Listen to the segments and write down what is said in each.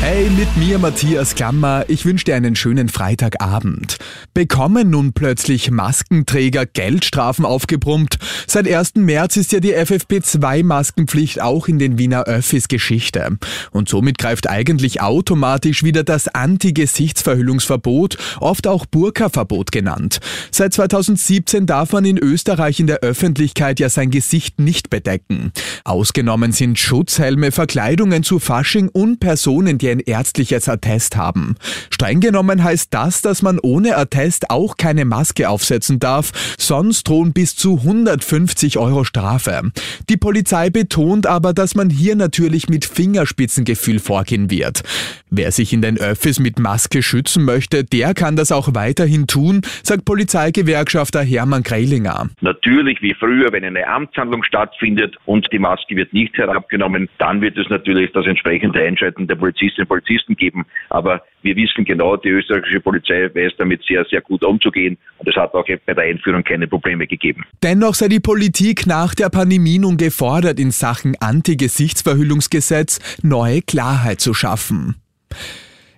Hey, mit mir Matthias Klammer. Ich wünsche dir einen schönen Freitagabend. Bekommen nun plötzlich Maskenträger Geldstrafen aufgebrummt? Seit 1. März ist ja die FFP2-Maskenpflicht auch in den Wiener Öffis Geschichte. Und somit greift eigentlich automatisch wieder das Anti-Gesichtsverhüllungsverbot, oft auch Burka-Verbot genannt. Seit 2017 darf man in Österreich in der Öffentlichkeit ja sein Gesicht nicht bedecken. Ausgenommen sind Schutzhelme, Verkleidungen zu Fasching und Personen, die ein ärztliches Attest haben. Streng genommen heißt das, dass man ohne Attest auch keine Maske aufsetzen darf, sonst drohen bis zu 150 Euro Strafe. Die Polizei betont aber, dass man hier natürlich mit Fingerspitzengefühl vorgehen wird. Wer sich in den Öffis mit Maske schützen möchte, der kann das auch weiterhin tun, sagt Polizeigewerkschafter Hermann Greilinger. Natürlich wie früher, wenn eine Amtshandlung stattfindet und die Maske wird nicht herabgenommen, dann wird es natürlich das entsprechende Einschalten der Polizistinnen und Polizisten geben. Aber wir wissen genau, die österreichische Polizei weiß damit sehr, sehr gut umzugehen und es hat auch bei der Einführung keine Probleme gegeben. Dennoch sei die Politik nach der Pandemie nun gefordert, in Sachen Anti-Gesichtsverhüllungsgesetz neue Klarheit zu schaffen.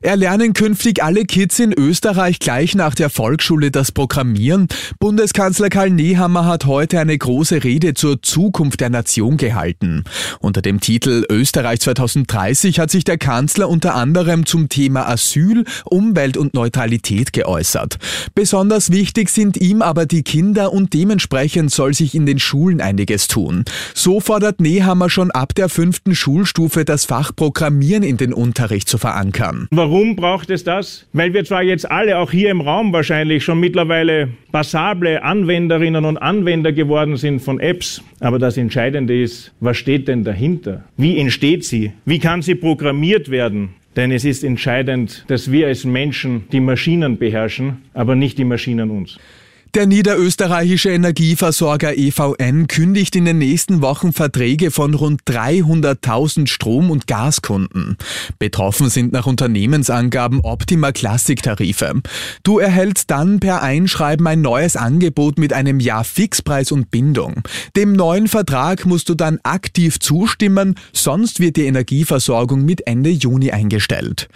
Erlernen künftig alle Kids in Österreich gleich nach der Volksschule das Programmieren? Bundeskanzler Karl Nehammer hat heute eine große Rede zur Zukunft der Nation gehalten. Unter dem Titel Österreich 2030 hat sich der Kanzler unter anderem zum Thema Asyl, Umwelt und Neutralität geäußert. Besonders wichtig sind ihm aber die Kinder und dementsprechend soll sich in den Schulen einiges tun. So fordert Nehammer schon ab der fünften Schulstufe das Fach Programmieren in den Unterricht zu verankern. Warum braucht es das? Weil wir zwar jetzt alle, auch hier im Raum wahrscheinlich, schon mittlerweile passable Anwenderinnen und Anwender geworden sind von Apps, aber das Entscheidende ist, was steht denn dahinter? Wie entsteht sie? Wie kann sie programmiert werden? Denn es ist entscheidend, dass wir als Menschen die Maschinen beherrschen, aber nicht die Maschinen uns. Der niederösterreichische Energieversorger EVN kündigt in den nächsten Wochen Verträge von rund 300.000 Strom- und Gaskunden. Betroffen sind nach Unternehmensangaben Optima Classic Tarife. Du erhältst dann per Einschreiben ein neues Angebot mit einem Jahr Fixpreis und Bindung. Dem neuen Vertrag musst du dann aktiv zustimmen, sonst wird die Energieversorgung mit Ende Juni eingestellt.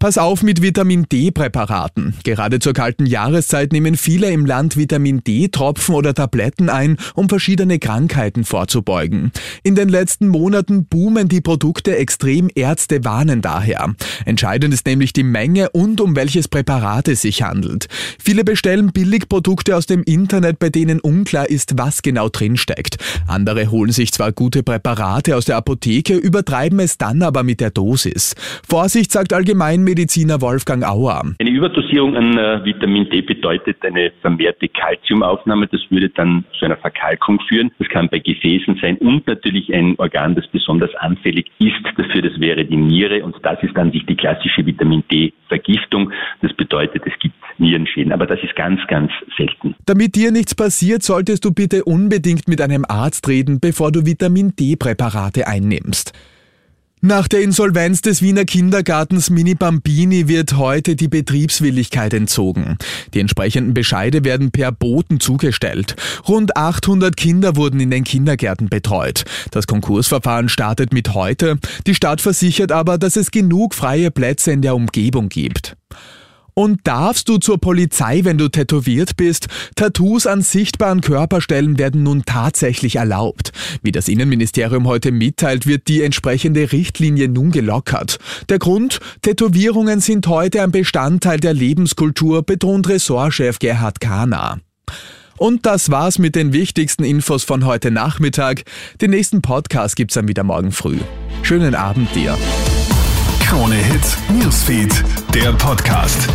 Pass auf mit Vitamin D-Präparaten. Gerade zur kalten Jahreszeit nehmen viele im Land Vitamin D-Tropfen oder Tabletten ein, um verschiedene Krankheiten vorzubeugen. In den letzten Monaten boomen die Produkte extrem, Ärzte warnen daher. Entscheidend ist nämlich die Menge und um welches Präparat es sich handelt. Viele bestellen Billigprodukte aus dem Internet, bei denen unklar ist, was genau drinsteckt. Andere holen sich zwar gute Präparate aus der Apotheke, übertreiben es dann aber mit der Dosis. Vorsicht sagt allgemein Mediziner Wolfgang Auer. Eine Überdosierung an äh, Vitamin D bedeutet eine vermehrte Kalziumaufnahme. Das würde dann zu einer Verkalkung führen. Das kann bei Gefäßen sein und natürlich ein Organ, das besonders anfällig ist dafür. Das wäre die Niere und das ist dann sich die klassische Vitamin D-Vergiftung. Das bedeutet, es gibt Nierenschäden, aber das ist ganz, ganz selten. Damit dir nichts passiert, solltest du bitte unbedingt mit einem Arzt reden, bevor du Vitamin D-Präparate einnimmst. Nach der Insolvenz des Wiener Kindergartens Mini Bambini wird heute die Betriebswilligkeit entzogen. Die entsprechenden Bescheide werden per Boten zugestellt. Rund 800 Kinder wurden in den Kindergärten betreut. Das Konkursverfahren startet mit heute. Die Stadt versichert aber, dass es genug freie Plätze in der Umgebung gibt. Und darfst du zur Polizei, wenn du tätowiert bist? Tattoos an sichtbaren Körperstellen werden nun tatsächlich erlaubt. Wie das Innenministerium heute mitteilt, wird die entsprechende Richtlinie nun gelockert. Der Grund? Tätowierungen sind heute ein Bestandteil der Lebenskultur, betont Ressortchef Gerhard Kahner. Und das war's mit den wichtigsten Infos von heute Nachmittag. Den nächsten Podcast gibt's dann wieder morgen früh. Schönen Abend dir. Krone Hits, Newsfeed, der Podcast.